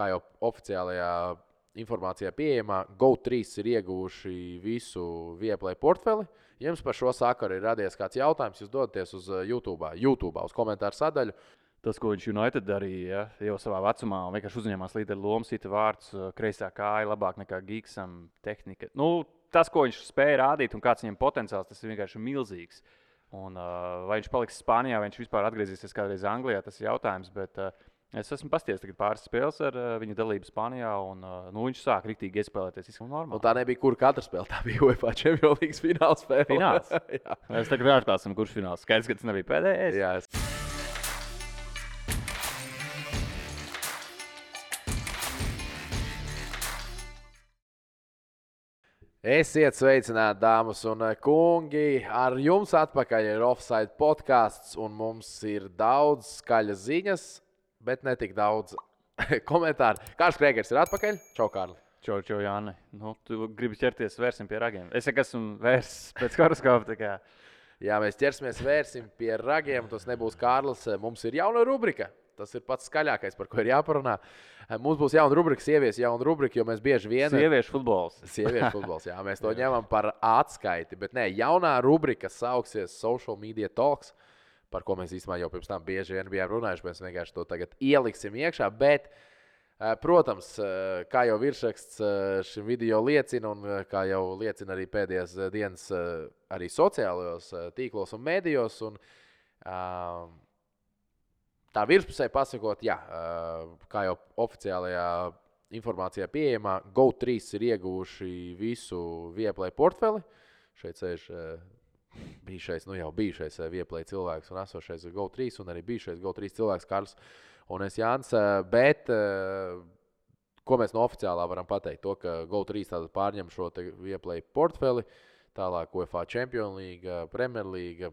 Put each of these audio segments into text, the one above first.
kā jau oficiālajā informācijā pieejamā, GO3 ir ieguvuši visu vieplay portfeli. Jums par šo sakaru ir radies kāds jautājums, jūs dodaties uz YouTube, YouTube uz komentāru sadaļu. Tas, ko viņš United darīja, ja, jau savā vecumā, un vienkārši uzņēmās līderi lomu, sita vārds, uh, kreisā kāja, labāk nekā Gigsam, tehnika. Nu, tas, ko viņš spēja rādīt un kāds viņam potenciāls, tas ir vienkārši milzīgs. Un, uh, vai viņš paliks Spānijā, vai viņš vispār atgriezīsies kādreiz Anglijā, tas ir jautājums. Bet, uh, Es esmu pastiprināts pāris spēles ar uh, viņa dalību Spānijā, un uh, nu, viņš sāk rīktīgi iespēlēties. Un tā nebija kur katra spēle. Tā bija UEFA Champions League fināla spēle. Fināls. Mēs tagad atklāsim, kurš fināls. Skaidrs, ka tas nebija pēdējais. Jā, es... Esiet sveicināti, dāmas un kungi. Ar jums atpakaļ ir offside podkāsts, un mums ir daudz skaļas ziņas, bet ne tik daudz komentāru. Kārs Krēgers ir atpakaļ? Čau, Kārli! Čau, čau, Jāni. Nu, tu gribi ķerties vērsim pie ragiem. Es jau esmu vērsts pēc horoskopa. Jā, mēs ķersimies vērsim pie ragiem. Tas nebūs Kārlis. Mums ir jauna rubrika. Tas ir pats skaļākais, par ko ir jāparunā. Mums būs jauna rubrika, sievietes jauna rubrika, jo mēs bieži vien. Sieviešu futbols. Sieviešu futbols, jā, mēs to ņemam par atskaiti. Bet nē, jaunā rubrika sauksies Social Media Talks, par ko mēs īstenībā jau pirms tam bieži vien bijām runājuši. Mēs vienkārši to tagad ieliksim iekšā. Bet, protams, kā jau virsraksts šim video liecina, un kā jau liecina arī pēdējās dienas arī sociālajos tīklos un medijos. Un, tā virspusē pasakot, jā, kā jau oficiālajā informācijā pieejamā, GO3 ir ieguvuši visu vieplay portfeli. Šeit sēž bijušais, nu jau bijušais ā, vieplay cilvēks un esošais GO3 un arī bijušais GO3 cilvēks Karls un es Jānis. ā, Bet ā, ko mēs no oficiālā varam pateikt? To, ka GO3 tātad pārņem šo vieplay portfeli, tālāk UEFA Champions League, Premier League,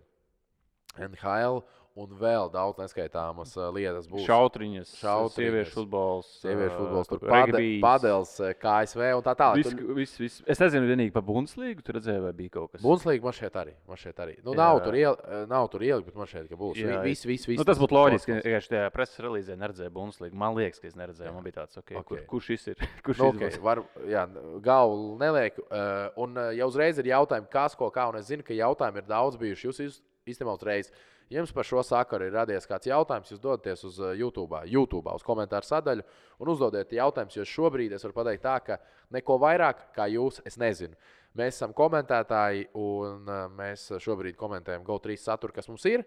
NHL un vēl daudz neskaitāmas ā, lietas būs. Šautriņas, Šautriņas. sieviešu futbols. Sieviešu ā, futbols, tur regbijs. padels, KSV un tā tālāk. Viss, Tur- viss, viss. Es nezinu, vienīgi par Bundeslīgu tur redzēju, vai bija kaut kas. Bundeslīga man šeit arī. Man šeit arī. Nu, Jā. nav, tur iel, nav tur ielikt, bet man šeit būs. Jā, Viss, viss, viss. Nu, tas būtu loģiski. ka vienkārši tajā preses relīzē neredzēju Bundeslīgu. Man liekas, ka es neredzēju. Man bija tāds, okay, Ok. kur, kurš šis ir? Kurš Nu, okay, var, jā, galvu nelieku. Uh, un uh, jau uzreiz ir jautājumi, kas ko kā. Un es zinu, ka jautājumi ir daudz bijuši. Jūs iz- īstenībā uzreiz. Jums par šo sakaru ir radies kāds jautājums. Jūs dodaties uz YouTube, YouTube uz komentāru sadaļu un uzdodiet jautājumus. Jo šobrīd es varu pateikt tā, ka neko vairāk kā jūs, es nezinu. Mēs esam komentētāji un uh, mēs šobrīd komentējam GO3 saturu, kas mums ir.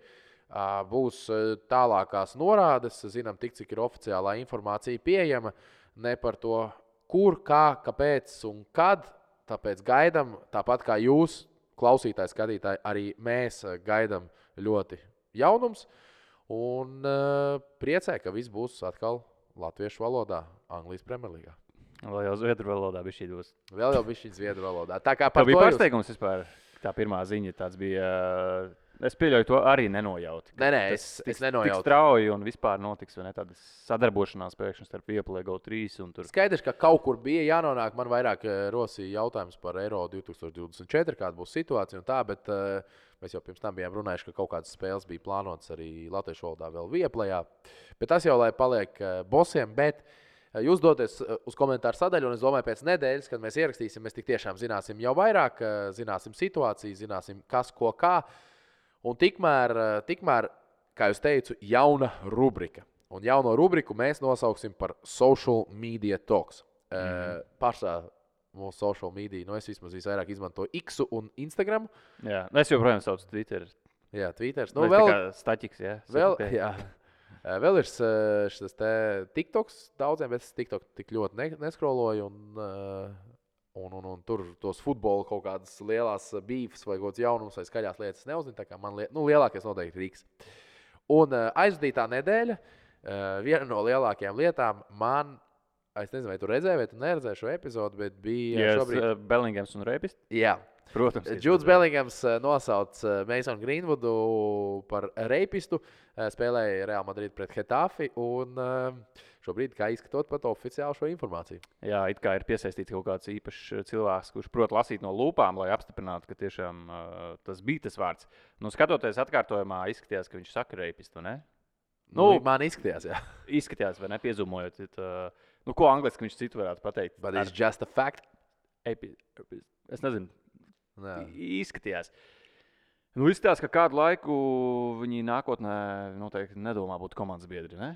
Būs uh, tālākās norādes, zinām, tik cik ir oficiālā informācija pieejama. Ne par to, kur, kā, kāpēc un kad. Tāpēc gaidām, tāpat kā jūs, klausītāji, skatītāji, arī mēs gaidām ļoti jaunums. Un uh, priecē, ka viss būs atkal latviešu valodā, Anglijas Premjerlīgā. Vēl jau zviedru valodā bija šī dos. Vēl jau bija šī zviedru valodā. Tā kā par bija to jūs- pārsteigums vispār. Tā pirmā ziņa tāds bija. ā, Es pieļauju to arī nenojauti. ka Nē, nē, es- es tik- nenojautu. Tik strauji un vispār notiks ne, tāda sadarbošanās pēkšņi starp Vieplēgo 3 un tur. Skaidrs, ka kaut kur bija jānonāk. Man vairāk eh, rosīja jautājums par Eiro 2024, kāda būs situācija un tā, bet uh, mēs jau pirms tam bijām runājuši, ka kaut kādas spēles bija plānotas arī latviešu valodā vēl vieplajā. Bet tas jau lai paliek uh, bosiem. Bet eh, jūs doties eh, uz komentāru sadaļu, un es domāju, pēc nedēļas, kad mēs ierakstīsim, mēs tiešām zināsim jau vairāk, eh, zināsim situāciju, zināsim, kas ko kā. Un tikmēr, eh, tikmēr, kā jau teicu, jauna rubrika. Un jauno rubriku mēs nosauksim par Social Media Talks. Mm. -hmm. Pašā mūsu social media, nu es vismaz visvairāk izmantoju X un Instagram. Jā, nu, es joprojām saucu Twitter. Jā, Twitter. Nu, Nu, vēl staķis, jā. vēl, jā. Vēl ir šis TikToks daudziem, bet es TikTok tik ļoti ne, neskroloju. Un, un, un, un tur tos futbola kaut kādas lielas beefs vai kaut kādas jaunas vai skaļās lietas neuzzinu. Tā kā man lie, nu, lielākais noteikti ir Rīgas. Un aizdītā nedēļa, viena no lielākajām lietām man, es nezinu, vai tu redzēji, vai tu neredzēji šo epizodu, bet bija Jā, šobrīd. šobrīd... Bellingams un Reipis. Jā, Protams. Džuds. Bellingams uh, nosauc Masonu Greenwoodu par reipistu. uh, Spēlēja Real Madrid pret Hetafi. Un uh, šobrīd, kā izskatot, pat oficiāli šo informāciju. Jā, it kā ir piesaistīts kaut kāds īpašs uh, cilvēks, kurš prot lasīt no lūpām, lai apstiprinātu, ka tiešām uh, tas bija tas vārds. Nu, skatoties atkārtojumā, izskatījās, ka viņš saka reipistu. Ne? Nu, Nu, man izskatījās, jā. Izskatījās, vai ne? Piezumojot, it, uh, Nu, ko angliski viņš citu varētu pateikt? But it's just a fact. Epi, es nezinu, Jā. izskatījās. Nu, izskatās, ka kādu laiku viņi nākotnē noteikti nedomā būt komandas biedri. Ne?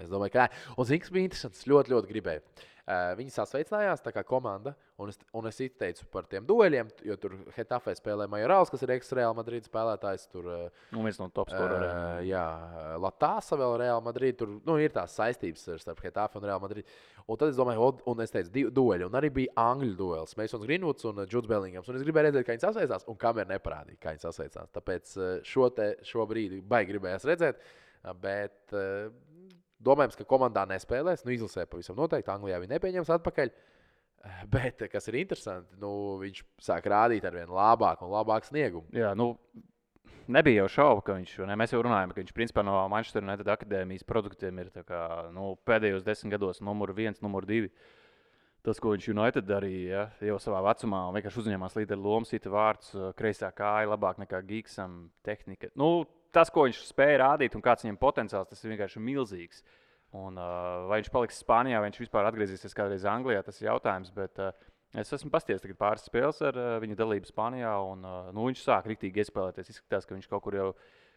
Es domāju, ka nē. Un zini, kas bija interesants. Ļoti, ļoti gribēju. Uh, viņi sasveicinājās kā komanda, un es, un es izteicu par tiem dueļiem, jo tur Hetafē spēlē Majorāls, kas ir ekstrēma Madrides spēlētājs. Tur, uh, Nu, viens no top scoreriem. Uh, jā, Latvijas vēl Real Madrid. Tur nu, ir tās saistības starp Hetafe un Real Madrid. Un tad es domāju, o, un es teicu, divi dueļi. Un arī bija angļu duels. Masons Greenwoods un Džuds Bellingams. Un es gribēju redzēt, kā viņi sasveicās, un kamēr neparādīja, kā viņi sasveicās. Tāpēc šo, te, šo brīdi baigi gribējās redzēt. Bet uh, domājams, ka komandā nespēlēs. Nu, izlasē pavisam noteikti. Anglijā viņi nepieņems atpakaļ. Uh, Bet, kas ir interesanti, nu, viņš sāk rādīt ar vien labāku un labāku sniegumu. Jā, nu, nebija jau šaubu, ka viņš, ne, mēs jau runājam, ka viņš principā no Manchester United akadēmijas produktiem ir kā, nu, pēdējos desmit gados numur viens, numur divi. Tas, ko viņš United darīja, ja, jau savā vecumā, un vienkārši uzņēmās līderi lomu, sita vārds, kreisā kāja, labāk nekā Gigsam, tehnika. Nu, tas, ko viņš spēja rādīt un kāds viņam potenciāls, tas ir vienkārši milzīgs. Un, uh, vai viņš paliks Spānijā, vai viņš vispār atgriezīsies kādreiz Anglijā, tas ir jautājums. Bet, uh, Es esmu pastiprināts pāris spēles ar uh, viņa dalību Spānijā, un uh, nu, viņš sāk rīktīgi iespēlēties. Izskatās, ka viņš kaut kur jau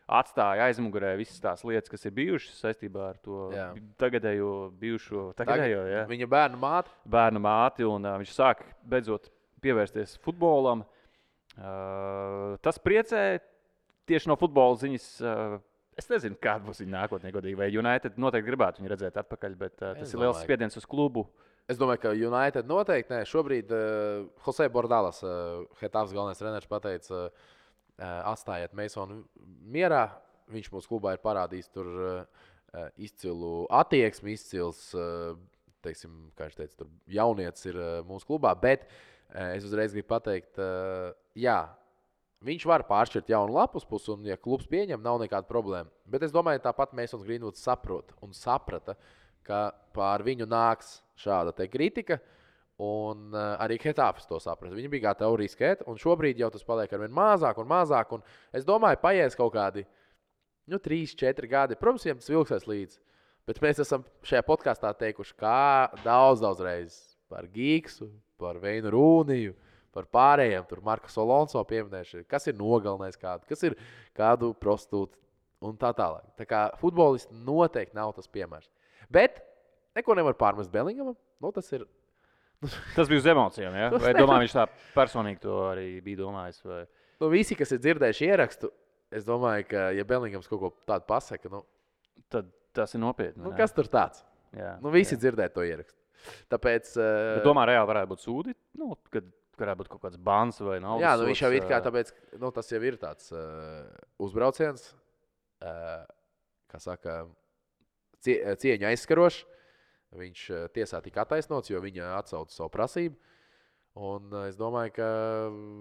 atstāja aizmugurē visas tās lietas, kas ir bijušas saistībā ar to Jā. tagadējo, bijušo, tagadējo jā, Viņa bērnu māte. bērnu māti, un uh, viņš sāk beidzot pievērsties futbolam. Uh, tas priecē tieši no futbola ziņas. Uh, Es nezinu, kāda būs viņa nākotnē, godīgi. Vai United noteikti gribētu viņu redzēt atpakaļ, bet uh, tas Es ir liels domāju, spiediens uz klubu. Es domāju, ka United noteikti nē. Šobrīd uh, Jose Bordalas, uh, Hetāvs galvenais treneris, pateica, uh, atstājiet Masonu mierā. Viņš mūsu klubā ir parādījis tur uh, uh, izcilu attieksmi, izcils, uh, teiksim, kā viņš teica, jaunietis ir uh, mūsu klubā. Bet uh, es uzreiz gribu pateikt, uh, jā. Viņš var pāršķirt jaunu lapus pusi, un, ja klubs pieņem, nav nekāda problēma. Bet es domāju, tāpat Mēsons Grīnvuds saprot un saprata, ka pār viņu nāks šāda kritika. Un uh, arī Hetāfis to saprata. Viņi bija gatavi riskēt, un šobrīd jau tas paliek ar vien mazāk un mazāk. Un es domāju, paies kaut kādi nu, 3, 4 gadi. Protams, viņiem tas vilksies līdzi. Bet mēs esam šajā podkāstā teikuši, kā daudz, daudz reizes par Gigsu, par Veinu Rūniju, par pārējiem. Tur Markus Alonso pieminējuši, kas ir nogalinājis kādu, kas ir kādu prostitūtu un tā tālāk. Tā kā futbolists noteikti nav tas piemērs. Bet neko nevar pārmest Bellingamam. Nu, tas ir Tas bija uz emocijām. Ja? Vai domāju, viņš tā personīgi to arī bija domājis? Vai... nu, visi, kas ir dzirdējuši ierakstu. Es domāju, ka, ja Bellingams kaut ko tādu pasaka, nu, Tad tas ir nopietni. nu, kas tur tāds? Jā, Nu, visi jā. dzirdēja to ierakstu. Tāpēc, uh, Bet Domā, reāli varētu būt sūdi, nu, kad varētu būt kaut kāds bans vai nav. jā, nu, viņš jau ir kā tāpēc, nu, tas jau ir tāds uh, uzbrauciens, uh, kā saka, cie, cieņa aizskarošs. Viņš uh, tiesā tika attaisnots, jo viņa atsauca savu prasību. Un uh, es domāju, ka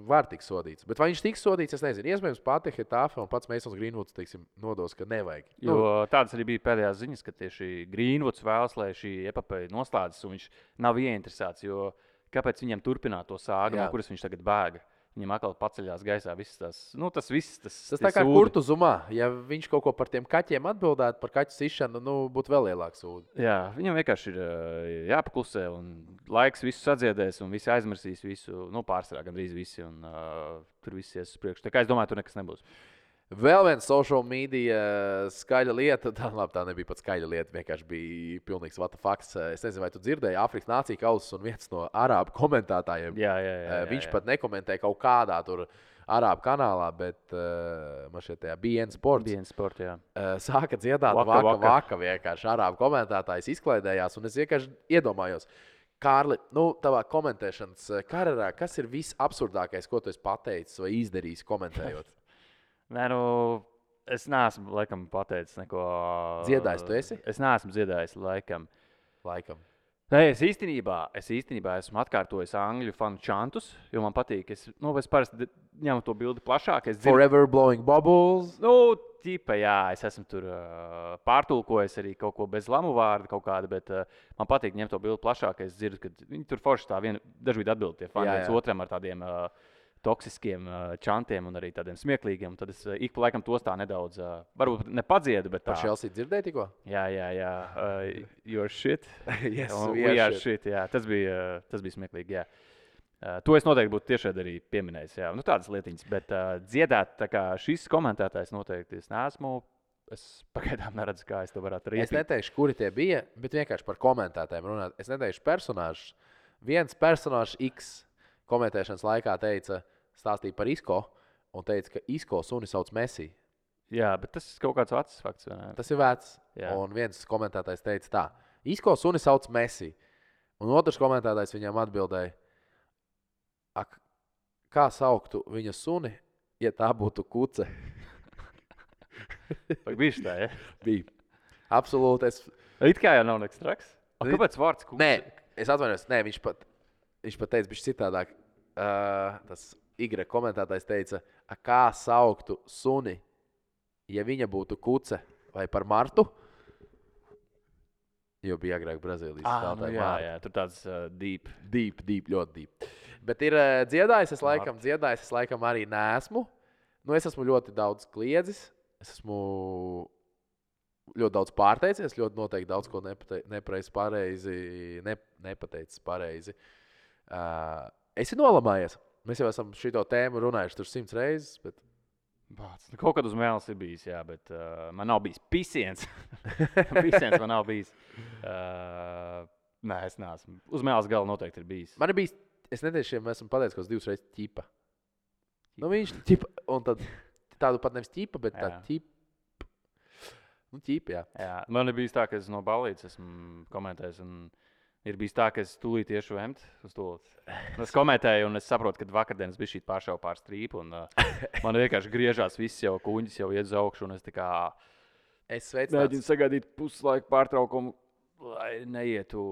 var tikt sodīts. Bet vai viņš tiks sodīts, es nezinu. Iespējams, pati Hetāfa un pats Meisons Grīnvuds teiksim, nodos, ka nevajag. Jo tādas arī bija pēdējās ziņas, ka tieši Grīnvuds vēlas, lai šī epopeja noslēdzas, un viņš nav ieinteresēts. Jo kāpēc viņam turpināt to sāgu, no kuras viņš tagad bēga? Viņam atkal paceļās gaisā viss tas, nu, tas viss. Tas, Tas tā kā kurtu zumā. Ja viņš kaut ko par tiem kaķiem atbildētu, par kaķu sišanu, nu, būtu vēl lielāks sūds. Jā, viņam vienkārši ir ā, jāpaklusē, un laiks visu sadziedēs, un visi aizmirsīs visu, nu, pārsvarā gandrīz visi, un uh, tur viss ies uz priekšu. Tā kā es domāju, tur nekas nebūs. Vēl viena social media skaļa lieta, tā, labi, tā nebija pat skaļa lieta, vienkārši bija pilnīgs vatafaks. Es nezinu, vai tu dzirdēji, Afrikas nācija kausa un viens no arābu komentētājiem. Jā, jā, jā. eh, jā, Viņš jā. pat nekomentē kaut kādā tur arābu kanālā, bet uh, man šeit tajā BN sports. Dienas sportā. jā. Uh, sāka dziedāt, Vaka, vaka, vaka. vaka vienkārši arābu komentētājs izklaidējās. Un es vienkārši iedomājos, Kārli, nu, tavā komentēšanas karjerā, kas ir visabsurdākais, ko tu esi pateicis vai izdarījis komentējot? Nē, nu, es neesmu laikam pateicis neko. Dziedājis tu esi? Es neesmu dziedājis laikam. Laikam. Nē, es īstenībā, es īstenībā esmu atkārtojis angļu fanu čantus, jo man patīk. Es, nu, es parasti ņemu to bildi plašāk. Es dzirdu, Forever blowing bubbles. nu, ķipa, jā, es esmu tur uh, pārtulkojis arī kaut ko bez lamu vārdu, kaut kādu, bet uh, man patīk ņemt to bildi plašāk. Es dzirdu, ka viņi tur forši tā viena dažādi atbild tie fani Jā, viens jā. otram ar tādiem. Uh, toksiskiem uh, čantiem un arī tādiem smieklīgiem. Tad es uh, ik pa laikam tos tā nedaudz, uh, varbūt nepadziedu, bet tā. Par Chelsea dzirdēji tikko? Jā, jā, jā. Uh, your shit. yes, Un we we are shit. shit. Jā, tas bija, uh, tas bija smieklīgi. Jā. Uh, to es noteikti būtu tiešām arī pieminējis. Jā, nu, tādas lietiņas. Bet uh, dziedāt, tā kā šis komentētājs noteikti es neesmu. Es pagaidām neredzu, kā es to varētu arī Es neteikšu, kuri tie bija, bet vienkārši par komentētājiem runāt. Es neteikšu personāžus. Viens personāžs X komentēšanas laikā teica, stāstīja par Isko un teica, ka Isko suni sauc Messi. Jā, bet tas ir kaut kāds vecs fakts. Tas ir vecs. Jā. Un viens komentētājs teica, tā, Isko suni sauc Messi. Un otrs komentētājs viņam atbildēja, Ak, kā sauktu viņa suni, ja tā būtu kuce? Bija tā, ja? Bija. Absolūti. Es, It kā jau nav nekas traks. A, kāpēc vārds kūks? nē, es atvainojos. Nē, viņš pat, viņš pat teica, bija citādāk. Uh, tas Y komentētājs teica, "A kā sauktu suni, ja viņa būtu kuce vai par Martu? Jo bija agrāk Brazīlijas Ah, nu, jā, jā, tur tāds uh, deep. Deep, deep, ļoti deep. Bet ir uh, dziedājis, es laikam, dziedājis, es laikam arī nesmu. Nu, es esmu ļoti daudz kliedzis. Es esmu ļoti daudz pārteicies, ļoti noteikti daudz ko nepate, nepareizi, pareizi, ne, nepateicis pareizi. Uh, esi nolamājies. Mēs jau esam šo tēmu runājuši tur simts reizes. Bet... Bāc, nu, kaut kad uz mēles ir bijis, jā, bet uh, man nav bijis pisiens. pisiens man nav bijis. Uh, nē, es neesmu. Uz mēles gala noteikti ir bijis. Man ir bijis, es netiešām esmu pateicis, ka divas reizes ķipa. Nu, viņš ķipa, un tad tādu pat nevis ķipa, bet tā Jā. ķipa. Nu, ķipa, jā. Jā, man ir bijis tā, ka es no balīdzes esmu komentējis. un Ir bijis tā, ka es tūlīt tiešu vemt uz to. Es komentēju, un es saprotu, ka vakardienas bija šī pāršauba pār strīpu. Un, uh, man vienkārši griežās viss jau kuģis, jau iet uz augšu. Es kā Es mēģinu sagaidīt puslaiku pārtraukumu, lai neietu.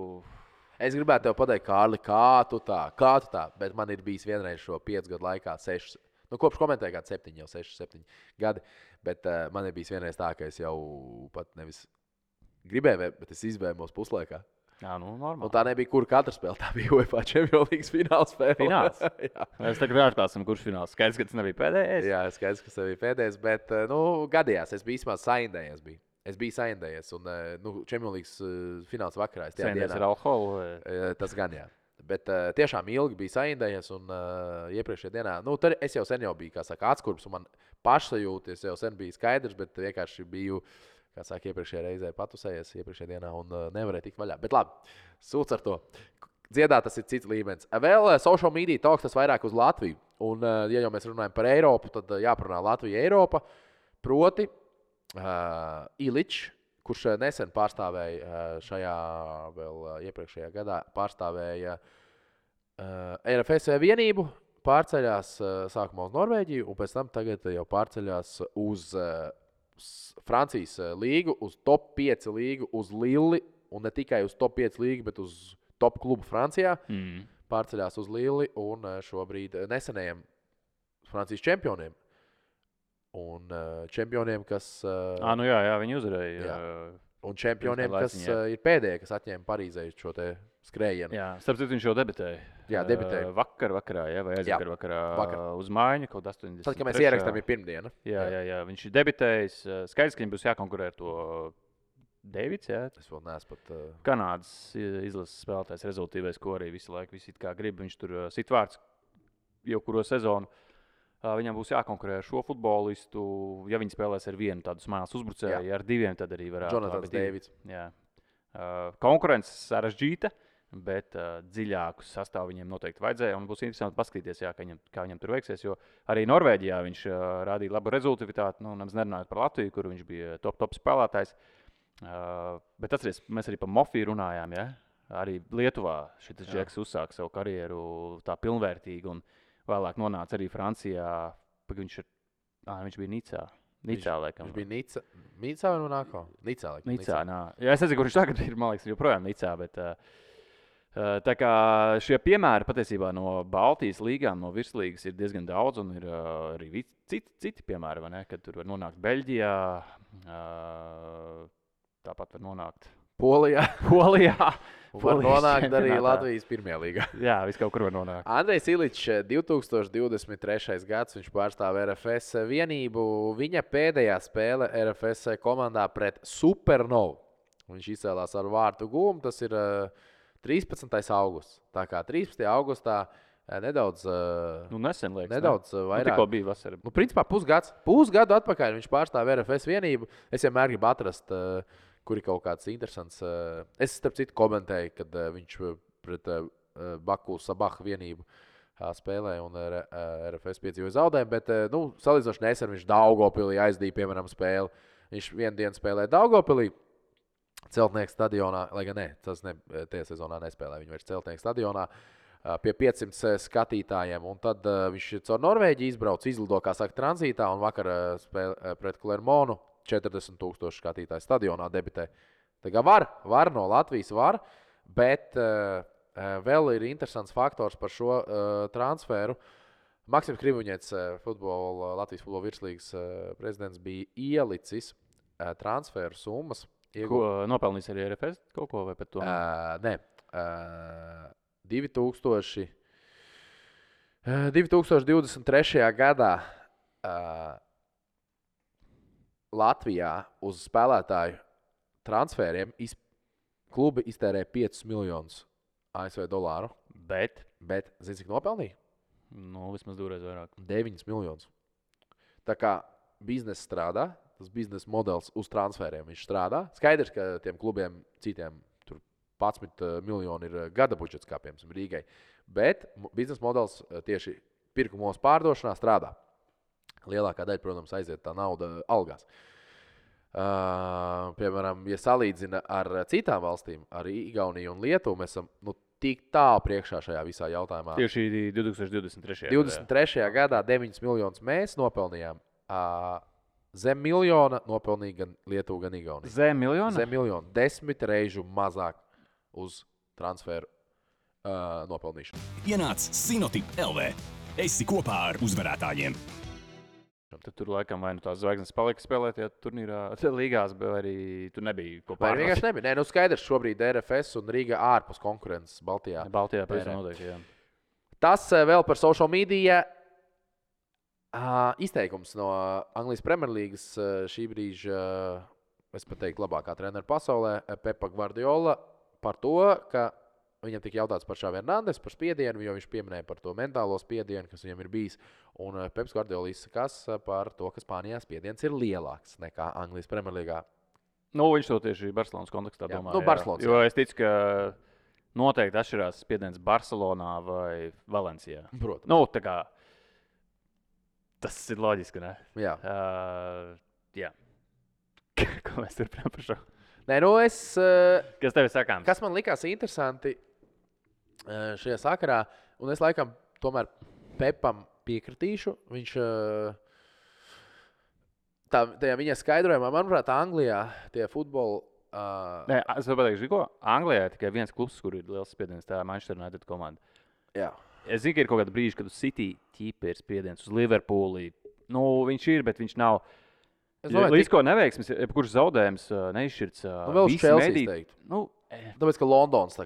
Es gribētu te pateikt, Kārli, kā tu tā, kā tu tā, bet man ir bijis vienreiz šo piecu gadu laikā, sešas, nu, kopš komentēja, kāds septiņi, jau seši, septiņi gadi. Bet uh, man ir bijis vienreiz tā, ka es jau pat nevis gribēju, bet es izvēlos puslaikā. Jā, nu, Un normāli. tā nebija kura katra spēle. Tā bija UEFA Champions League. Fināls? jā, Mēs tagad atklāsim, kurš fināls. Skaidrs, ka tas nebija pēdējais. jā, skaidrs, ka tas bija pēdējais, bet uh, nu, gadījās. Es biju īstenībā saindējies. Biju. Es biju saindējies, un uh, nu, Champions League uh, fināls vakarā. es tajā Cēnies dienā- ar alkoholu. vai- Eh, Tas gan jā. Bet uh, tiešām ilgi bija saindējies, un uh, iepriekšējā dienā, nu, tur es jau sen jau biju, kā saka, atskurps, un man pašsajūta, es jau sen biju skaidrs, bet vienkārši biju, kā saka, iepriekšējā reizē patusējies, iepriekšējā dienā, un uh, nevarēju tikt vaļā. Bet labi, sūdz ar to. Dziedāt tas ir cits līmenis. Vēl uh, social media talks tas vairāk uz Latviju. Un, uh, ja jau mēs runājam par Eiropu, tad uh, jāparunā Latvija, Eiropa. Proti, uh, Iličs, kurš nesen pārstāvēja šajā vēl iepriekšējā gadā, pārstāvēja uh, RFS vienību, pārceļās uh, sākumā uz Norvēģiju, un pēc tam jau pārceļās uz uh, Francijas uh, līgu, uz top 5 līgu, uz Lili, un ne tikai uz top 5 līgu, bet uz top klubu Francijā. Mm. Pārceļās uz Lili un uh, šobrīd uh, nesenajiem Francijas čempioniem. Un čempioniem, kas. Ah, nu jā, jā, viņi uzvarēja. Jā. Un čempioniem, kas ir pēdējie, kas atņēma Parīzē šo te skrējienu. Jā, starp citu, viņš jau debitēja. Jā, debitēja. Uh, vakar, vakarā, jā, vai aizvakar, vakarā. vakar. Uz mājiņu kaut 80. Tad, kad mēs ierakstām, ir pirmdiena. Jā, jā, jā, viņš ir debitējis. uh, Skaidrs, ka viņam būs jākonkurē ar to Deivids. Jā. Es vēl neesmu pat. Uh, Kanādas izlases spēlētājs, rezultātīvais, ko arī visu laiku visi grib. Viņš tur uh, sit vārds jau kuru sezonu. Uh, viņam būs jākonkurē ar šo futbolistu. Ja viņi spēlēs ar vienu tādu smēlu uzbrucēju, Jā. ar diviem, tad arī varētu Jonatans labi divi. Deivids. Jā. Uh, konkurence sarežģīta, bet uh, dziļāku sastāvu viņiem noteikti vajadzēja. un Būs interesanti paskatīties, jā, kā, viņam, kā viņam tur veiksies. Jo arī Norvēģijā viņš uh, rādīja labu rezultātu. Nu, nemaz nerunājot par Latviju, kur viņš bija top, top spēlētājs. Uh, bet atceries, mēs arī par Mofiju runājām. Ja? Arī Lietuvā šis džeks uzsāka savu karjeru tā pilnvērtīgi. Un vēlāk nonāca arī Francijā. Viņš, ir, ah, viņš bija Nicā. Nicā, laikam. Viņš bija Nica. Nica vai Monako? Nica. Laikam, Nicā, nā. Jā, es nezinu, kurš tagad ir. Man liekas, joprojām Nicā. Bet, uh, tā kā šie piemēri patiesībā no Baltijas līgām, no virslīgas ir diezgan daudz, un ir uh, arī citi, citi piemēri, ne, kad tur var nonākt Beļģijā. Uh, tāpat var nonākt Polijā. Polijā. Var nonākt arī. Latvijas pirmajā līgā. Jā, viss kaut kur var nonākt. Andrejs Iličs, 2023. gads, viņš pārstāv RFS vienību. Viņa pēdējā spēle RFS komandā pret Supernovu. Viņš izcēlās ar vārtu gūmu. Tas ir eh, 13. augusts. Tā kā 13. augustā eh, nedaudz, eh, Nu, nesen liekas. nedaudz eh, ne? Nu, vairāk. Tikko bija vasara. Nu, principā pusgads, pusgadu atpakaļ viņš pārstāv RFS vienību. Es vienmēr gribu atrast, kur ir kaut kāds interesants. Es, starp citu, komentēju, kad viņš pret Baku Sabahu vienību spēlēja un RFS piedzīvoja zaudējumu. Bet, nu, salīdzinoši nesen viņš Daugopilī aizdīja, piemēram, spēli. Viņš vienu dienu spēlēja Daugopilī. Celtnieks stadionā, lai gan ne, tas ne, tajā sezonā nespēlēja. Viņš vairs Celtnieks stadionā ā, pie 500 skatītājiem. Un tad uh, viņš caur Norvēģiju izbrauca, izlidoja, kā saka, tranzītā un vakar spēlēja pret Klermonu 40,000 skatītāju stadionā debitē. Tā kā var, var no Latvijas, var, bet uh, vēl ir interesants faktors par šo uh, transferu. Maksims Krivuņets, Ko nopelnījis arī RFS kaut ko vai par to? Uh, nē, uh, 2000, uh, 2023. gadā uh, Latvijā uz spēlētāju transferiem iz, klubi iztērēja 5 miljonus ASV dolāru. Bet, Bet, zini, cik nopelnīja? nu, vismaz divreiz vairāk. 9 miljonus. Tā kā biznesa strādā, tas biznesa modelis uz transferiem viņš strādā. Skaidrs, ka tiem klubiem citiem tur 11 eh, miljoni ir eh, gada budžets, kā piemēram Rīgai. Bet biznesa modelis eh, tieši pirkumos pārdošanā strādā. Lielākā daļa, protams, aiziet tā nauda algās. Uh, piemēram, ja salīdzina ar citām valstīm, ar Igauniju un Lietuvu, mēs esam nu, tik tālu priekšā šajā visā jautājumā. Tieši 2023. 23. gadā 9 miljonus mēs nopelnījām. Uh, zem miljona nopelnīja gan Lietuva, gan Igaunija. Zem miljonu? Zem miljona. Desmit reižu mazāk uz transferu uh, nopelnīšanu. Ienāc Sinoti LV. Esi kopā ar uzvarētājiem. Tad tur laikam vai nu tās zvaigznes palika spēlēt, ja turnīrā, līgās, vai arī tur nebija ko pārnest. vienkārši nebija? Nē, nu skaidrs, šobrīd RFS un Rīga ārpus konkurences Baltijā. Baltijā pēc tam noteikti. Jā. Tas vēl par social media. Uh, izteikums no Anglijas Premjerlīgas šī brīža, es pat teiktu, labākā treneru pasaulē, Pepa Guardiola, par to, ka viņam tika jautāts par Šāvienu Hernandez, par spiedienu, jo viņš pieminēja par to mentālo spiedienu, kas viņam ir bijis. Un Peps Guardiola izsakās par to, ka Spānijā spiediens ir lielāks nekā Anglijas Premjerlīgā. Nu, viņš to tieši Barcelonas kontekstā Jā, domā. nu, Barcelonas, Jo es ticu, ka noteikti atšķirās spiediens Barcelonā vai Valencijā. Protams. Nu, tas ir loģiski, ne? Jā. Uh, jā. Ko mēs turpinām par šo? Nē, nu es. Uh, Kas tev ir sakāms? Kas man likās interesanti eh, šajā sakarā, un es laikam tomēr Pepam piekritīšu. Viņš eh, tā, tajā viņa skaidrojumā, manuprāt, Anglijā tie futbola. Uh, Nē, es vēl pateikšu, ko Anglijā ir tikai viens klubs, kur ir liels spiediens. Tā ir Manchester United komanda. jā, Es zinu, ka ir kaut kāda brīža, kad uz City ķīpa ir spiediens uz Liverpoolī. Nu, viņš ir, bet viņš nav. es domāju, Līdz ko neveiksmis, kurš zaudējums neizšķirts. nu, vēl uz Chelsea. Nu, eh, Tāpēc, ka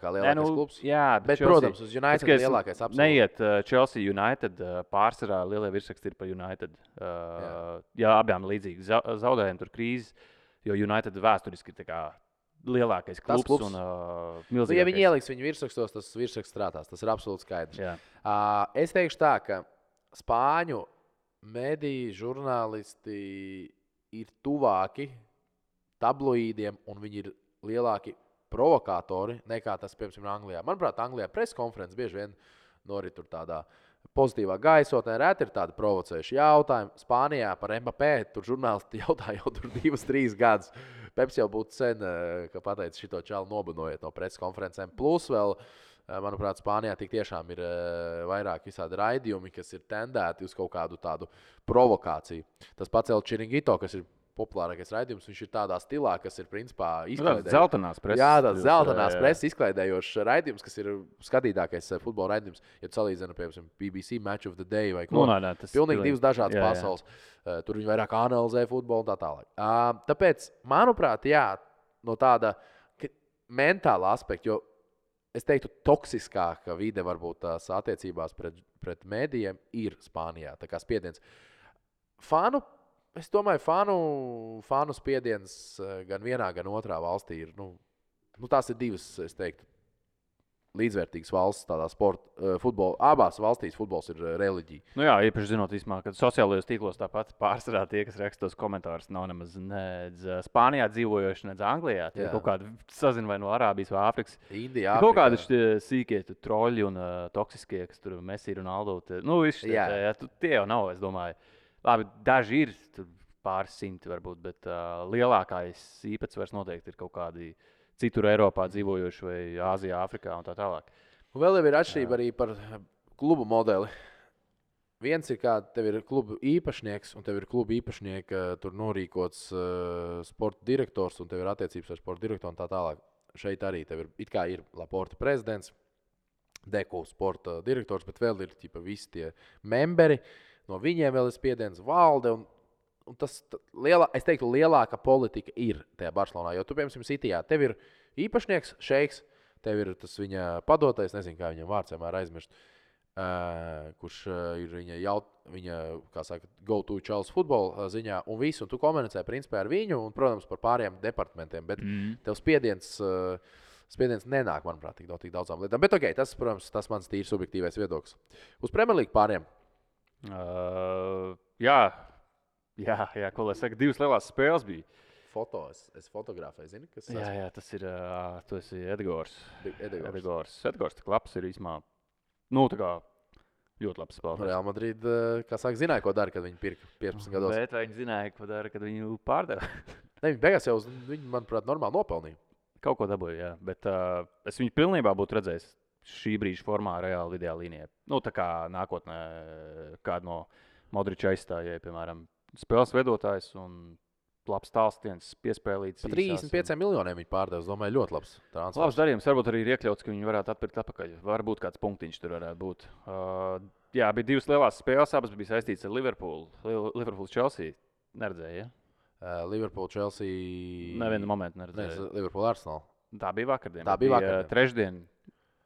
kā nē, lielākais nu, klubs. jā, Bet, Chelsea- protams, uz United ka es lielākais absolūti. Neiet uh, Chelsea United uh, pārsvarā lielie virsraksti ir par United. Uh, jā. Jā. abām līdzīgi za zaudējumi, tur krīzes, jo United vēsturiski ir lielākais klubs. klubs. Un, uh, Nu, ja viņi ieliks viņu virsrakstos, tas virsraksts strādās. Tas ir absolūti skaidrs. Jā. Uh, es teikšu tā, ka spāņu mediji, žurnālisti ir tuvāki tabloīdiem un viņi ir lielāki provokatori nekā tas, piemēram, Anglijā. Manuprāt, Anglijā preses konferences bieži vien norit tur tādā pozitīvā gaisotnē, reti ir tādi provocējuši jautājumi. Spānijā par MBP tur žurnālisti jautā jau tur divus, trīs gadus. Peps jau būtu sen, eh, ka pateicis šo čalu nobanojiet no preses konferencēm. Plus vēl, eh, manuprāt, Spānijā tik tiešām ir eh, vairāk visādi raidījumi, kas ir tendēti uz kaut kādu tādu provokāciju. Tas pats El Chiringito, kas ir populārākais raidījums, viņš ir tādā stilā, kas ir principā Nu, tāds izklaidējis. Zeltainās preses. Jā, tāds stils, zeltainās jā, jā. preses izklaidējošs raidījums, kas ir skatītākais eh, futbola raidījums. Ja tu salīdzini, piemēram, BBC Match of the Day vai ko Nu, nē, nē, tas Pilnīgi pilnīgi- divas dažādas jā, jā. pasaules. Uh, Tur viņi vairāk analizē futbolu un tā tālāk. Uh, tāpēc, manuprāt, jā, no tāda, mentāla aspekta, jo es teiktu, toksiskāka vide varbūt tās attiecībās pret, pret mēdījiem ir Spānijā. Tā kā spiediens. Fanu, es domāju, fanu, fanu spiediens eh, gan vienā, gan otrā valstī ir. Nu, nu, tās ir divas, es teiktu, līdzvērtīgas valsts, tādā sporta, futbola, abās valstīs futbols ir eh, reliģija. Nu jā, īpaši zinot, īsmā, ka sociālajos tīklos tāpat pārsvarā tie, kas raksta tos komentārus, nav nemaz nedz eh, Spānijā dzīvojoši, nedz Anglijā. Tie Jā. kaut kādi sazina vai no Arābijas vai Āfrikas. Indija, Kaut kādi sīkie tu troļļi un uh, toksiskie, kas tur Messi un Aldo. Te, nu. Jā, tu, tie jau nav, es domāju. Labi, daži ir pāris simti varbūt, bet uh, lielākais īpatsvars noteikti ir kaut kādi citur Eiropā dzīvojoši vai Āzijā, Āfrikā un tā tālāk. Un vēl ir atšķirība arī par klubu modeli. Viens ir, kā tev ir kluba īpašnieks, un tev ir kluba īpašnieka, tur norīkots uh, sporta direktors, un tev ir attiecības ar sporta direktoru un tā tālāk. Šeit arī tev ir, it kā ir Laporta prezidents, Deku sporta direktors, bet vēl ir ķipa, visi tie memberi. No viņiem vēl ir spiediens valde. Un, un tas, ta- lielā, es teiktu, lielāka politika ir tajā Barcelonā. Jo tu, piemēram, Citijā, tev ir īpašnieks, šeiks, tev ir tas viņa padotais, nezinu, kā viņam vārds vienmēr aizmirst. Uh, kurš uh, ir viņa, jaut, viņa kā saka, go-to Charles futbola ziņā, un visu, un tu komunicē principā ar viņu, un, protams, par pārējiem departamentiem. Bet mm. tev spiediens, uh, spiediens nenāk, manuprāt, tik no tik daudzām lietām. Bet, ok, tas, protams, tas mans tīri subjektīvais viedoklis. Uz Premjerlīgas pāriem. Uh, jā, jā, jā, ko lai saka, divas lielās spēles bija. Foto, es, es fotografēju, zini, kas Jā, jā tas ir uh, tas ir Edgars. Edgars. Edgars. Edgars tik labs ir īsumā. Nu, tā kā ļoti labs spēlētājs. Real Madrid, kā saka, zināja, ko dara, kad viņi pirka 15 gados. Bet viņi zināja, ko dara, kad viņu pārdeva? Ne, viņi beigās jau, viņi, manuprāt, normāli nopelnīja. Kaut ko dabūja, jā. Bet uh, es viņu pilnībā būtu redzējis šī brīža formā, reāli ideālā līnijā. Nu, tā kā nākotnē kādu no Modriča aizstājēja, piemēram, spēles vedotājs un labs tālstiens, piespēlīts. Par īsās 35 miljoniem viņi pārdeva. Es domāju, ļoti labs un- transfers. Labs darījums, varbūt arī ir iekļauts, ka viņi varētu atpirkt atpakaļ. Varbūt kāds punktiņš tur varētu būt. Uh, jā, bija divas lielas spēles, abas bija saistītas ar Liverpoolu. Liverpool Chelsea neredzēja. Ja? Uh, Liverpool, Chelsea. Nevienu momentu neredzēju. Liverpool, Arsenal. Tā bija vakardiena. Tā bija vakardiena. Trešdien,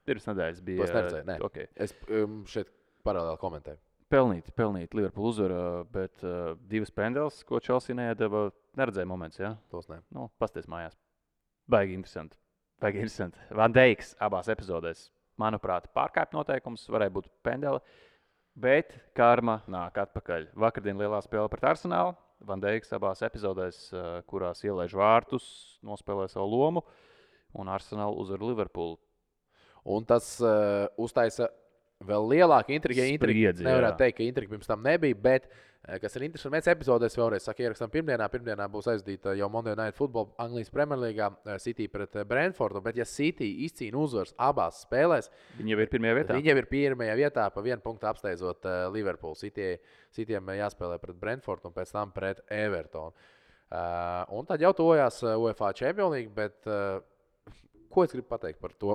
divas nedēļas bija. Es neredzēju, nē. Okay. Es um, šeit paralēli komentēju. Pelnīt, pelnīt Liverpool uzvaru, bet uh, divas pendeles, ko Chelsea neiedeva, neredzēja moments. Ja? Tos ne. Nu, pasties mājās. Baigi interesanti. Baigi interesanti. Van Deiks abās epizodēs, manuprāt, pārkāpj noteikumus, varēja būt pendele. Bet karma nāk atpakaļ. Vakardien lielā spēle pret Arsenālu. Van Deiks abās epizodēs, uh, kurās ielaiž vārtus, nospēlē savu lomu. Un Arsenāla uzvar Liverpoolu. Un tas uh, uztaisa vēl lielāku intrigu. Intriga nevarētu teikt, ka intriga pirms tam nebija, bet uh, kas ir interesanti, mēs epizodēs vēlreiz sakām, ierakstām pirmdienā. Pirmdienā būs aizdīta jau Monday Night Football Anglijas Premjerlīgā, uh, City pret Brentfordu. Bet, ja City izcīna uzvaras abās spēlēs, Viņi jau ir pirmajā vietā. Viņi jau ir pirmajā vietā, pa vienu punktu apsteidzot uh, Liverpool. City, Cityiem jāspēlē pret Brentfordu un pēc tam pret Evertonu. Uh, un tad jau tojās UEFA Champions League, bet uh, ko es gribu pateikt par to?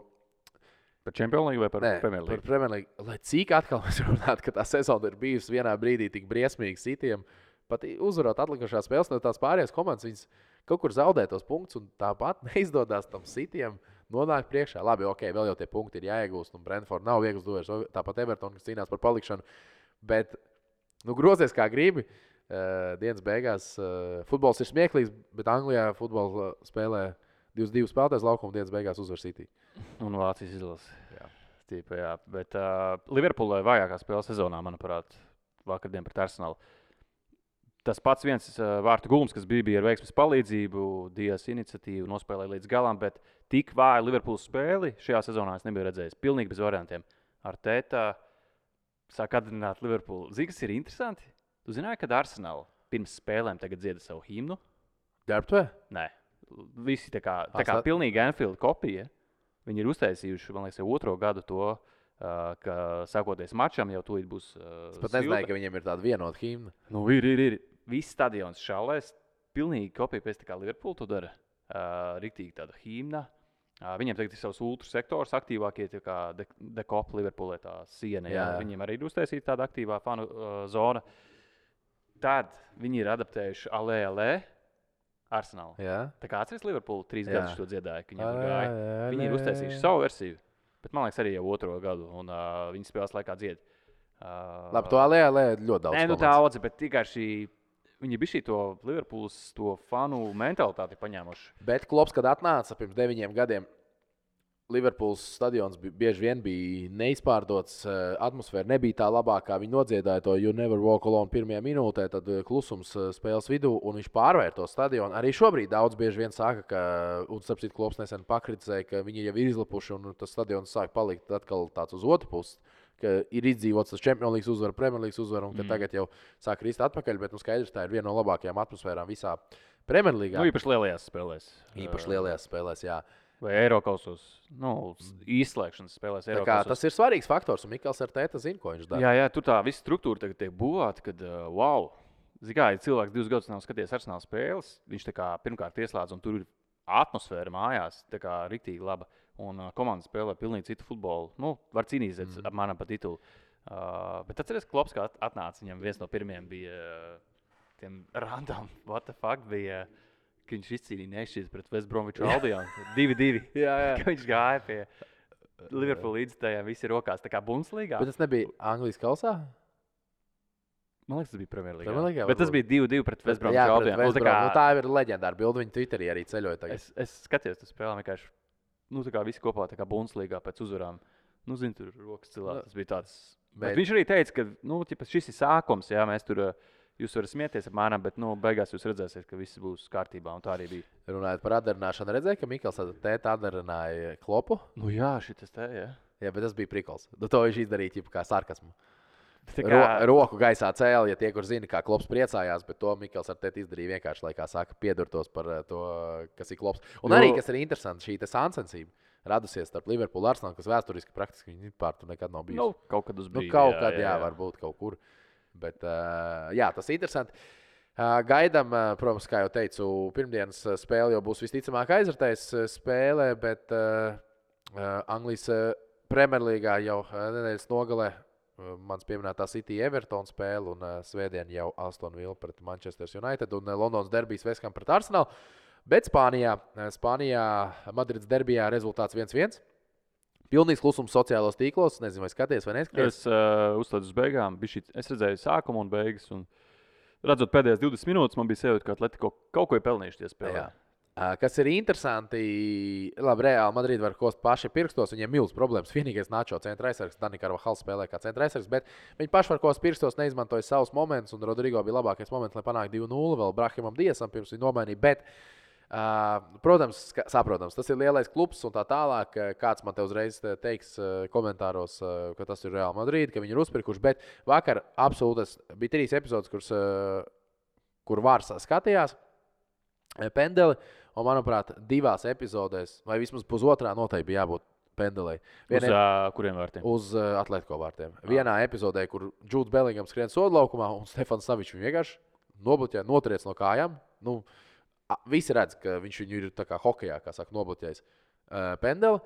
Par Champions League vai par Nē, Premier par League? Premier League. Lai cik atkal mēs runājam, ka tā sezona ir bijusi vienā brīdī tik briesmīga Cityiem, pat uzvarot atlikušās spēles, no tās pārējās komandas viņas kaut kur zaudē tos punktus, un tāpat neizdodas tam Cityiem nonākt priekšā. Labi, ok, vēl jau tie punkti ir jāiegūst, un Brentford nav viegls doties. Tāpat Everton, kas cīnās par palikšanu. Bet, nu, grozies kā gribi. Uh, dienas beigās uh, futbols ir smieklīgs, bet Anglijā futbolā spēlē 22 spēlētājs laukuma dienas beigās uzvar City. Un Vācijas izlase. Jā. Tīpa, jā. Bet uh, Liverpoolē vājākā spēle sezonā, manuprāt, vakardien pret Arsenalu. Tas pats viens uh, vārtu gulms, kas bija, bija ar veiksmes palīdzību, Dienas iniciatīvu, nospēlēja līdz galam, bet tik vāju Liverpools spēli šajā sezonā es nebiju redzējis. Pilnīgi bez variantiem. Ar tētā sāk atdzināt Liverpoolu. Zini, kas ir interesanti? Tu zināji, kad Arsenāla pirms spēlēm tagad dzieda savu himnu? Darbtuvē? Nē, visi tā kā, tā kā pilnīgi Anfield kopija. Viņi ir uztaisījuši, man liekas, otro gadu to, uh, ka sākoties mačam jau tūlīt būs. Uh, Es pat nezināju, ka viņiem ir tāda vienota himna. Nu, ir, ir, ir. Viss stadions šālēs. Pilnīgi kopija pēc tā kā Liverpool to dara. Uh, Riktīgi tāda himna. Uh, viņiem tagad ir savs ultra sektors, aktīvākie kā dekopa Liverpoolē tā siena. Jā. Jā. Viņiem arī ir uztaisīta tāda aktīvā fanu uh, zona. Tad viņi ir adaptējuši alē, alē. Arsenāla. Jā, Tā kā atceries, Liverpool trīs Jā. gadus to dziedāja. Ai, tur gāja. ai, Viņi ir ai, uztaisījuši ai. savu versiju, bet man liekas, arī jau otro gadu, un uh, viņi spēlēs laikā dzied. Uh, labi, to Alē ļoti daudz. Nē, nu komandas. daudz, bet vienkārši viņi bija to Liverpools to fanu mentalitāti paņēmuši. Bet Klops, kad atnāca pirms deviņiem gadiem, Liverpools stadions bija, bieži vien bija neizpārdots. eh, Atmosfēra nebija tā labākā. Viņi nodziedāja to You Never Walk Alone pirmajā minūtē, tad eh, klusums eh, spēles vidū, un viņš pārvērta to stadionu. Arī šobrīd daudz bieži vien saka, ka, un starp citu, Klops nesen pakriticēja, ka viņi jau ir izlapuši, un tas stadions sāk palikt atkal tāds uz otru pusi. Ka ir izdzīvots tas Champions League uzvara, Premier League uzvara, un ka mm. tagad jau sāk krist atpakaļ. Bet nu, skaidrs, tā ir viena no labākajām atmosfērām visā Premier League. Nu, īpaši lielajās spēlēs. Īpaši Uh, lielajās spēlēs, jā. Vai Eiropausos, nu, s- izslēgšanas spēlēs. Kā, tas ir svarīgs faktors, un Mikls ar tēta zina, ko viņš dara. Jā, jā, tur tā visa struktūra tagad tiek būvēta, kad, uh, wow, Zini kā, ja cilvēks divus gadus nav skatījies arsenāla spēles, viņš kā pirmkārt ieslēdz, un tur ir atmosfēra mājās, tā kā rīktīgi laba. Un uh, komanda spēlē pilnīgi citu futbolu. Nu, var cīnīties mm. apmēram par titulu. Uh, bet atcerieties, Klops, kā at- atnāca viņam viens no pirmajiem bija uh, tiem random, what the fuck bija. Uh, ka viņš izcīnīja nešķīru pret Westbromiču Albionu. 2-2. Jā, jā. Ka viņš gāja pie Liverpool līdzstājiem, visi rokās. Tā kā Bundeslīgā. Bet tas nebija Anglijas kausā. Man liekas, tas bija Premjerlīgā. Premjerlīgā Bet tas bija 2-2 pret Jā, Westbromiču pret Albionu. Nu, tā kā- Nu, tā ir leģendāra bilde. Viņa Twitterī arī ceļoja tagad. Es, es skatījos, tas spēlē vienkārši. Nu, tā kā visi kopā, tā kā Bundeslīgā pēc uzvarām. Nu, zini, tur rokas cilā. Nu, Tas bija tāds. bet- Bet... Viņš arī teica, ka nu, ķipa, šis ir sākums, jā, mēs tur. ā, Jūs varat smieties apmēram, bet nu, beigās jūs redzēsiet, ka viss būs kārtībā. Un tā arī bija. Runājot par atdarināšanu, redzēju, ka Mikls ar tēta atdarināja klopu. Nu, jā, šis te ir. Jā, bet tas bija prikals. Nu, to viņš izdarīja kā sarkasmu. Tā Ro, roku gaisā cēlīja, ja tie, kur zina, kā klops priecājās, bet to Mikls ar tēti izdarīja vienkārši, lai, kā saka, piedurtos par eh, to, kas ir klops. Un Jo- arī, kas ir interesanti, šī sāncensība radusies starp Liverpoolu un Arsenālu, kas vēsturiski praktiski viņi pār tur nekad nav bijusi. nu, kaut kad uz Nu, brīdi. kaut kad, jā, jā, varbūt kaut kur. Bet, uh, jā, tas ir interesanti. Uh, gaidām, uh, protams, kā jau teicu, pirmdienas spēle jau būs visticamāk aizvērtais spēle, bet uh, Anglijas Premjerlīgā jau nedēļas nogalē mans pieminētā City Everton spēle un uh, Svētdien jau Aston Villa pret Manchester United un Londonas derbijas Veskam pret Arsenal. Bet Spānijā, Spānijā Madrids derbijā rezultāts 1-1. Pilnīgs klusums sociālajos tīklos. Nezinu, vai skaties vai neskaties. Es uh, uzstāju uz beigām. Šī, es redzēju sākumu un beigas. Un, redzot pēdējās 20 minūtes, man bija sajūta, ka Atletico kaut ko ir pelnījuši tie spēlē. Jā. Kas ir interesanti, labi, Reāli Madrid var kost paši pirkstos. Viņiem ir milzīgas problēmas. Vienīgais Načo centra aizsargs, Danika Arvahals spēlē kā centra aizsargs, bet viņi paši var kost pirkstos, neizmantoja savus momentus. Un Rodrigo bija labākais moments, lai panāktu 2-0 vēl Brahimam Diesam pirms viņa nomainīja. Uh, protams, saprotams, tas ir lielais klubs un tā tālāk. Kāds man te uzreiz te teiks komentāros, ka tas ir Real Madrid, ka viņi ir uzpirkuši. Bet vakar absolūti tas bija trīs epizodes, kuras, kur Vārs skatījās pendeli. Un, manuprāt, divās epizodēs, vai vismaz pusotrā, noteikti bija jābūt pendelei. Uz Vienā uh, kuriem vārtiem? uz uh, atletisko vārtiem. Vienā epizodē, kur Džūds Bellingams skrien sodu laukumā, un Stefans Savičs viņu vienkārši nobloķē, notriec no kājām. Nu, a- visi redz, ka viņš viņu ir kā hokeja, kā saka, nobloķējis uh, pendeli.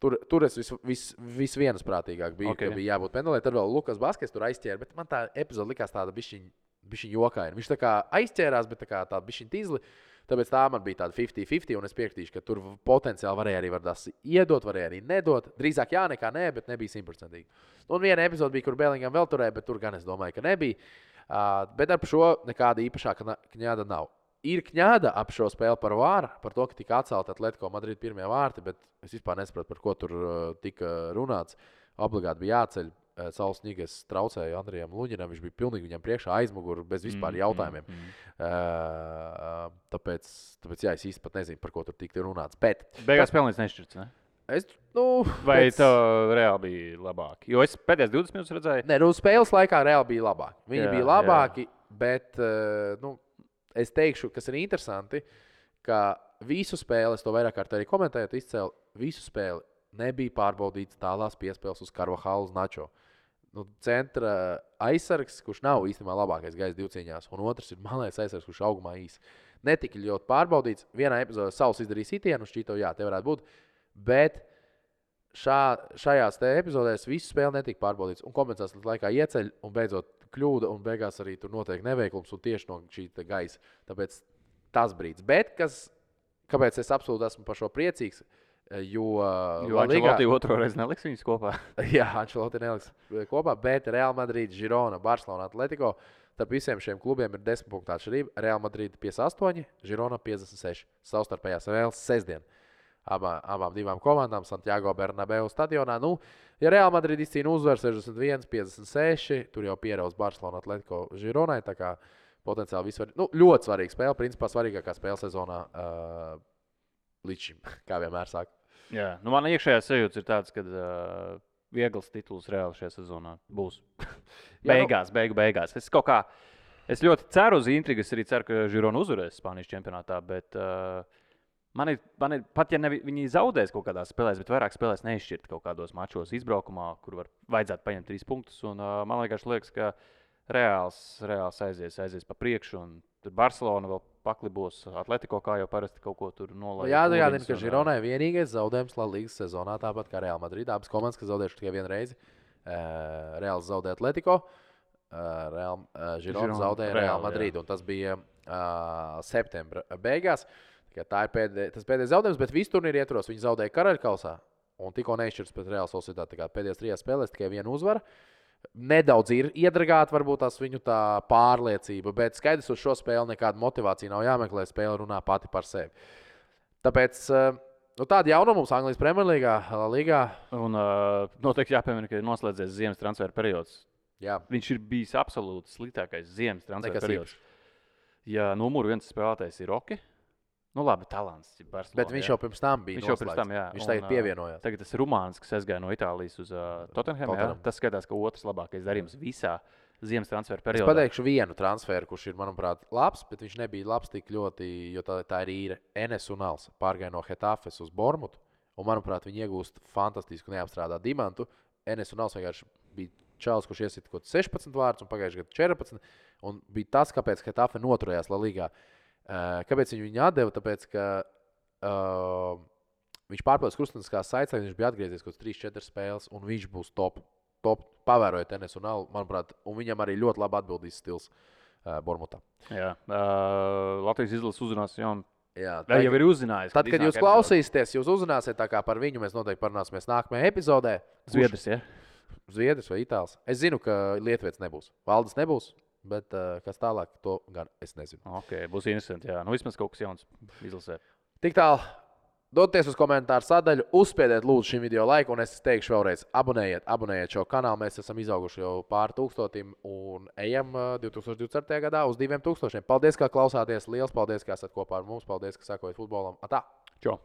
Tur, tur es vis, vis, visvienasprātīgāk biju, okay. Ok. ka bija jābūt pendelē. Tad vēl Lukas Baskets tur aizķēra, bet man tā epizode likās tāda bišķiņa, bišķiņa jokaina. Viņš tā kā aizķērās, bet tā kā tāda bišķiņa tīzli. Tāpēc tā man bija tāda 50-50, un es piekritīšu, ka tur potenciāli varēja arī var tas iedot, varēja arī nedot. Drīzāk jā, nekā nē, bet nebija simtprocentīgi. Un viena epizode bija, kur Bēlingam vēl turēja, bet tur gan es domāju, ka nebija. Uh, bet ar šo nekāda īpašāka kņāda nav. Ir kņāda ap šo spēli par vāru, par to, ka tika atcelta Atletico Madrid pirmie vārti, bet es vispār nesaprotu, par ko tur uh, tika runāts. Obligāti bija jāceļ. Uh, Saules Nīgas traucēja Andrijam Luņinam. Viņš bija pilnīgi viņam priekšā aizmugurē, bez vispār Mm, jautājumiem. mm, mm. Uh, tāpēc, tāpēc jā, es īsti pat nezinu, par ko tur tika runāts. Bet Beigās pelnījis nešķirts. Ne? es, nu, Vai pēc- tev reāli bija labāk? Jo es pēdējās 20 minūtes redzēju, Nē, nu, spēles laikā reāli bija labāki. Viņi Jā, bija labāki, jā. bet uh, nu, es teikšu, kas ir interesanti, ka visu spēli, es to vairāk kārt arī komentēju, izcēlu, visu spēli nebija pārbaudīts tālās piespēles uz Karvahālu uz Načo. Nu, centra aizsargs, kurš nav īstenībā labākais gaisa divcīņās, un otrs ir malais aizsargs, kurš augumā īsi. Netika ļoti pārbaudīts. Vienā epizodē Sauls izdarīja sitienu, šķito, jā, te varētu būt. Bet šā, šajās epizodēs visu spēli netika pārbaudīts. Un kompensācijas laikā ieceļ, un beidzot kļūda, un beigās arī tur notiek neveiklums un tieši no šī gaisa. Tāpēc tas brīdis. Bet kas, kāpēc es absolūti esmu par šo priecīgs? Jo, Jo La Ligā- Ančelotī otro reizi neliks viņus kopā. Jā, Ančeloti neliks kopā, bet Real Madrid, Girona, Barcelona, Atletico. Starp visiem šiem klubiem ir 10 punktu atšķirība. Real Madrid 58, Girona 56. Savstarpējās spēles sestdien. Abā, abām divām komandām Santiago Bernabeu stadionā. Nu, ja Real Madrid izcīna uzvaru 61, 56, tur jau pieraus Barcelona, Atletico, Gironai. Potenciāli visvar... nu, ļoti svarīga spēle, principā svarīgākā spēle sezonā uh, līdz šim, kā vienmēr saka. Jā, nu man iekšējā sajūta ir tāds, ka uh, viegls tituls reāli šajā sezonā būs. Jā, nu- beigās, beigu beigās. Es kaut kā, es ļoti ceru uz intrigu. Es arī ceru, ka Žirona uzvarēs Spānijas čempionātā. Bet, uh, man ir, man ir, pat ja ne, vi- viņi zaudēs kaut kādās spēlēs, bet vairāk spēlēs neizšķirt kaut kādos mačos izbraukumā, kur var, vajadzētu paņemt trīs punktus. Un, uh, man liekas, liekas, ka reāls, reāls aizies, aizies pa priekšu. un Tur Barcelona vēl paklibos, Atletico kā jau parasti kaut ko tur Nu, nolaiž. Jāatgādina, ka pūliņus un, ā, Gironai vienīgais zaudējums La Ligas sezonā, tāpat kā Real Madrid. Abas komandas, kas zaudējušas tikai vienu reizi. Uh, Reāls zaudēja Atletico, uh, Real, uh, Girona zaudēja Real, Real Madrid. un Tas bija uh, septembra beigās. Kā tā ir pēdē, tas pēdējais zaudējums, bet visu turnīru ietvaros viņi zaudēja Karaļkausā. Un tikko neizšķirs Sociedad. Tā kā Pēdējās trijās spēlēs tikai viena uzvara. Nedaudz ir iedragāta varbūt tās viņu tā pārliecība, bet skaidrs, uz šo spēli nekāda motivācija nav jāmeklē. Spēle runā pati par sevi. Tāpēc eh, nu, tāda jaunuma mums Anglijas Premjerlīgā, Līgā. Un uh, noteikti jāpiemina, ka ir noslēdzies ziemas transfera periods. Jā, Viņš ir bijis absolūti sliktākais ziemas transfera Nekas periods. Ja numur viens spēlētājs ir Roke, nu labi, talants. ir Barcelona, bet viņš jā. jau pirms tam bija. Viņš jau pirms tam, jā. Viņš tagad pievienojās. Tagad tas Rumāns, kas aizgāja no Itālijas uz uh, Tottenham. jā. Tottenham. Tas skatās, ka otrs labākais darījums visā ziemas transfera Es periodā. pateikšu vienu transferu, kurš ir, manuprāt, labs, bet viņš nebija labs tik ļoti, jo tā, tā ir īra Enes un Als. Pārgāja no Hetafes uz Bormutu. Un, manuprāt, viņi iegūst fantastisku neapstrādātu dimantu. Enes un Als vienkārši bija čels, kurš iesita kaut kāds 16 vārdus un pagājušajā gadā 14. Un bija tas, kāpēc Hetafe noturējās La Ligā. Uh, kāpēc viņu atdeva? Tāpēc, ka uh, viņš pārpildīs krustveida saites, viņš bija atgriezies kaut kādas 3-4 spēles, un viņš būs top. top pavērojot alu, manuprāt, un viņam arī ļoti labi atbildīs stils uh, Bormutā. Jā, uh, Latvijas izlases uzrunās jaunu. Jā, Vai jau ir uzzinājis? Tad, kad jūs klausīsieties, jūs uzzināsiet, tā par viņu mēs noteikti parunāsimies nākamajā epizodē. Zviedrs, ja? Zviedrs vai Itālijas. Es zinu, ka Lietuvas nebūs. Valdes nebūs, bet uh, kas tālāk, to gan es nezinu. Ok, būs interesanti. Jā, nu vismaz kaut kas jauns izlasē. Tik tālu. Doties uz komentāru sadaļu, uzspiediet lūdzu šim video laiku, un es teikšu vēlreiz, abonējiet, abonējiet šo kanālu. Mēs esam izauguši jau pāri tūkstotim un ejam ā, 2024. gadā uz diviem tūkstošiem. Paldies, ka klausāties. Lielas paldies, ka esat kopā ar mums. Paldies, ka sekojat futbolam. Atā! Čau!